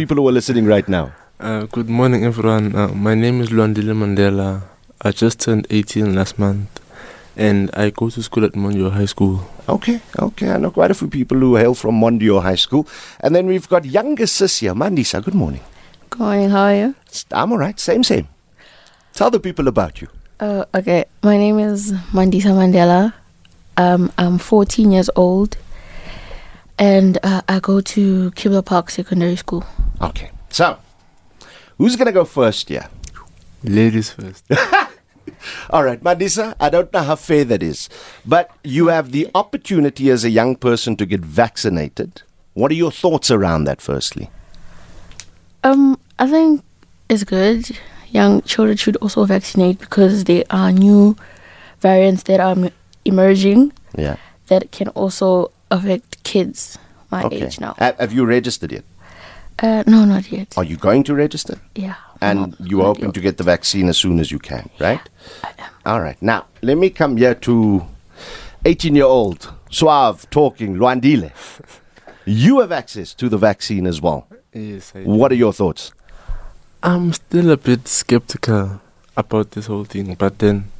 people who are listening right now. Uh, good morning, everyone. Uh, my name is Lwandile Mandela. I just turned 18 last month, and I go to school at Mondeor High School. Okay, okay. I know quite a few people who hail from Mondeor High School. And then we've got younger sis here, Mandisa. Good morning. Good morning, how are you? I'm all right. Same, same. Tell the people about you. Uh, okay, my name is Mandisa Mandela. Um, I'm 14 years old, and uh, I go to Kibler Park Secondary School. Okay. So, who's going to go first Yeah, Ladies first. All right, Mandisa, I don't know how fair that is, but you have the opportunity as a young person to get vaccinated. What are your thoughts around that, firstly? Um, I think it's good. Young children should also vaccinate because there are new variants that are emerging Yeah. that can also affect kids my age now. Have you registered yet? Uh, no, not yet. Are you going to register? Yeah. And not- you're hoping yet. to get the vaccine as soon as you can, right? Yeah. All right. Now, let me come here to 18 year old, suave, talking, Lwandile. You have access to the vaccine as well. yes, I What are your thoughts? I'm still a bit skeptical about this whole thing, but then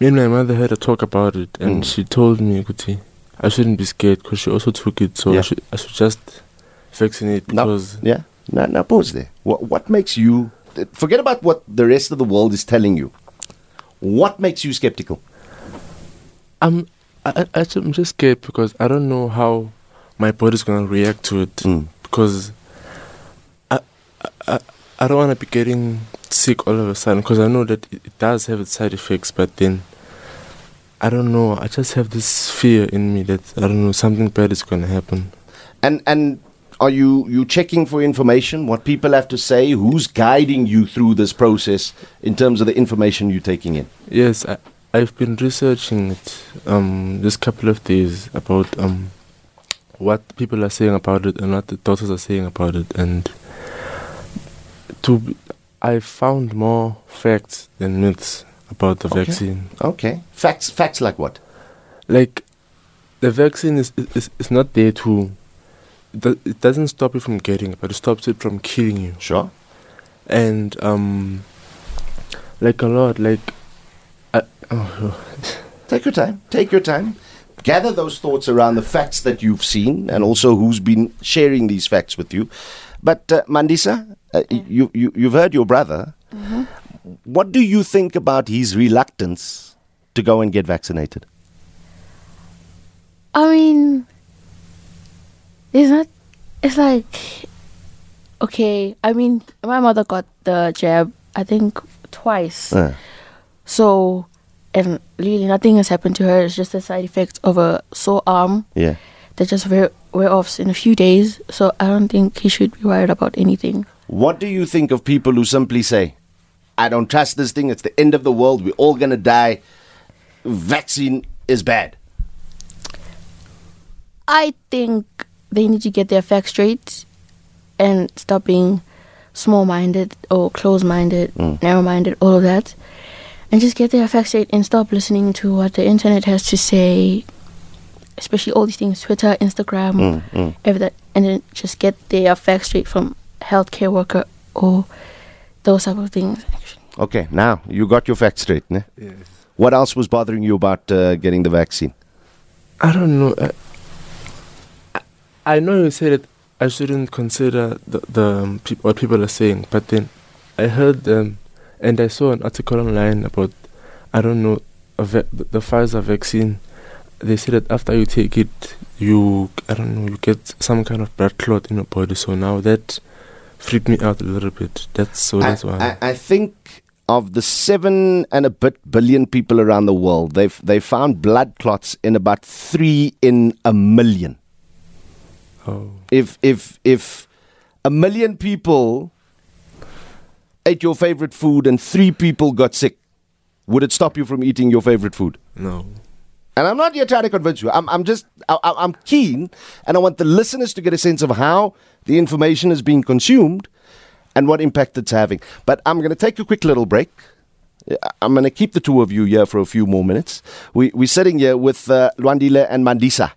me and my mother had a talk about it, and Mm. she told me, Kuti, I shouldn't be scared because she also took it, so Yeah. I, should, I should just vaccinate it because Yeah? Now, now pause there. What, what makes you. Forget about what the rest of the world is telling you. What makes you skeptical? I'm I, I, I'm just scared because I don't know how my body's gonna react to it Mm. because I I, I, don't want to be getting sick all of a sudden because I know that it, it does have its side effects, but then I don't know. I just have this fear in me that I don't know something bad is gonna happen. And and are you you checking for information? What people have to say? Who's guiding you through this process in terms of the information you're taking in? Yes, I, I've been researching it um this couple of days about um what people are saying about it and what the doctors are saying about it, and to be, I found more facts than myths about the Okay. vaccine. Okay. Facts facts like what? Like the vaccine is is, is not there to. It it doesn't stop you from getting it, but it stops it from killing you. Sure. And um, like a lot, like I, oh, Take your time. Take your time. Gather those thoughts around the facts that you've seen and also who's been sharing these facts with you. But uh, Mandisa, uh, you, you you've heard your brother. What do you think about his reluctance to go and get vaccinated? I mean, it's not. It's like, okay. I mean, my mother got the jab. I think twice. So, and really nothing has happened to her. It's just a side effect of a sore arm yeah. that just wear, wear off in a few days. So I don't think he should be worried about anything. What do you think of people who simply say, I don't trust this thing, it's the end of the world, we're all going to die, vaccine is bad? I think they need to get their facts straight and stop being small minded or close minded, mm. narrow minded, all of that. And just get their facts straight and stop listening to what the internet has to say, especially all these things Twitter, Instagram, mm, mm. everything. And then just get their facts straight from healthcare worker or those type of things. Actually. Okay, now you got your facts straight. Ne? yes. What else was bothering you about uh, getting the vaccine? I don't know. I, I- know you said that I shouldn't consider the, the um, what people are saying, but then I heard them and I saw an article online about I don't know the, the Pfizer vaccine. They said that after you take it, you I don't know you get some kind of blood clot in your body. So now that freaked me out a little bit. That's so that's I, why. I, I think of the seven and a bit billion people around the world, they've they found blood clots in about three in a million. Oh, If if if a million people ate your favorite food and three people got sick, would it stop you from eating your favorite food? no. And I'm not here trying to convince you. I'm, I'm just, I, I'm keen, and I want the listeners to get a sense of how the information is being consumed and what impact it's having. But I'm going to take a quick little break. I'm going to keep the two of you here for a few more minutes. We, we're sitting here with uh, Lwandile and Mandisa,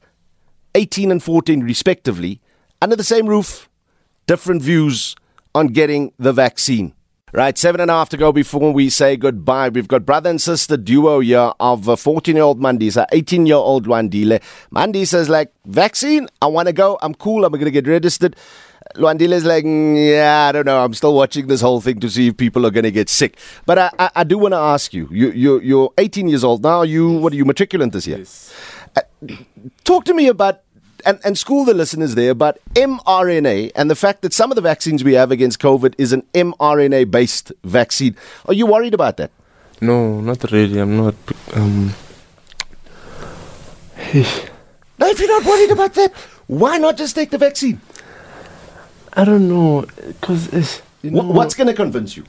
18 and 14 respectively, under the same roof, different views on getting the vaccine. Right, seven and a half to go before we say goodbye. We've got brother and sister duo here of 14 year old Mandisa, 18 year old Wandile. Mandisa's like, vaccine, I want to go, I'm cool, I'm going to get registered. Lwandile's like, mm, yeah, I don't know. I'm still watching this whole thing to see if people are going to get sick. But I, I, I do want to ask you, you, you, you're 18 years old now. You, what are you, matriculant this year? Yes. Talk to me about and, and school the listeners there about mRNA and the fact that some of the vaccines we have against COVID is an mRNA based vaccine. Are you worried about that? No, not really. I'm not. Um, Now, if you're not worried about that, why not just take the vaccine? I don't know, cause it's, you know, Wh- What's going to convince you?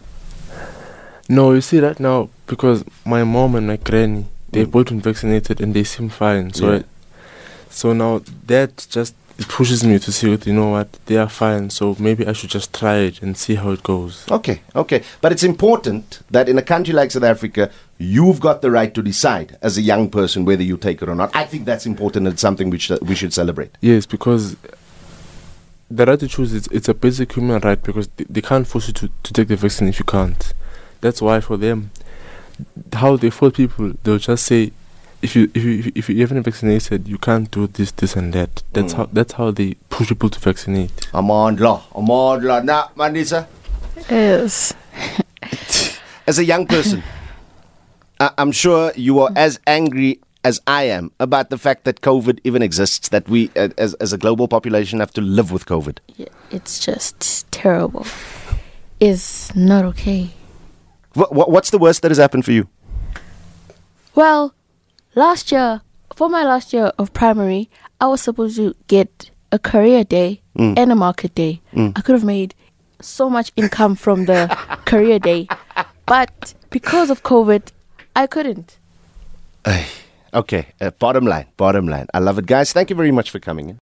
No, you see that now because my mom and my granny they Mm. both been vaccinated and they seem fine. So, Yeah. I, so now that just it pushes me to see what you know what they are fine. So maybe I should just try it and see how it goes. Okay, okay. But it's important that in a country like South Africa, you've got the right to decide as a young person whether you take it or not. I think that's important and something which uh, we should celebrate. Yes, because the right to choose is it's a basic human right because they, they can't force you to, to take the vaccine if you can't. That's why for them, how they force people, they'll just say, if you if you if you haven't vaccinated, you can't do this, this, and that. That's Mm. how that's how they push people to vaccinate. Amandla, Amandla. Now, Mandisa, Yes. as a young person, I- I'm sure you are as angry as I am about the fact that COVID even exists, that we, uh, as, as a global population, have to live with COVID. Yeah, it's just terrible. It's not okay. Wh- wh- what's the worst that has happened for you? Well, last year, for my last year of primary, I was supposed to get a career day Mm. and a market day. Mm. I could have made so much income from the career day, but because of COVID, I couldn't. Okay, uh, bottom line, bottom line. I love it, guys. Thank you very much for coming in.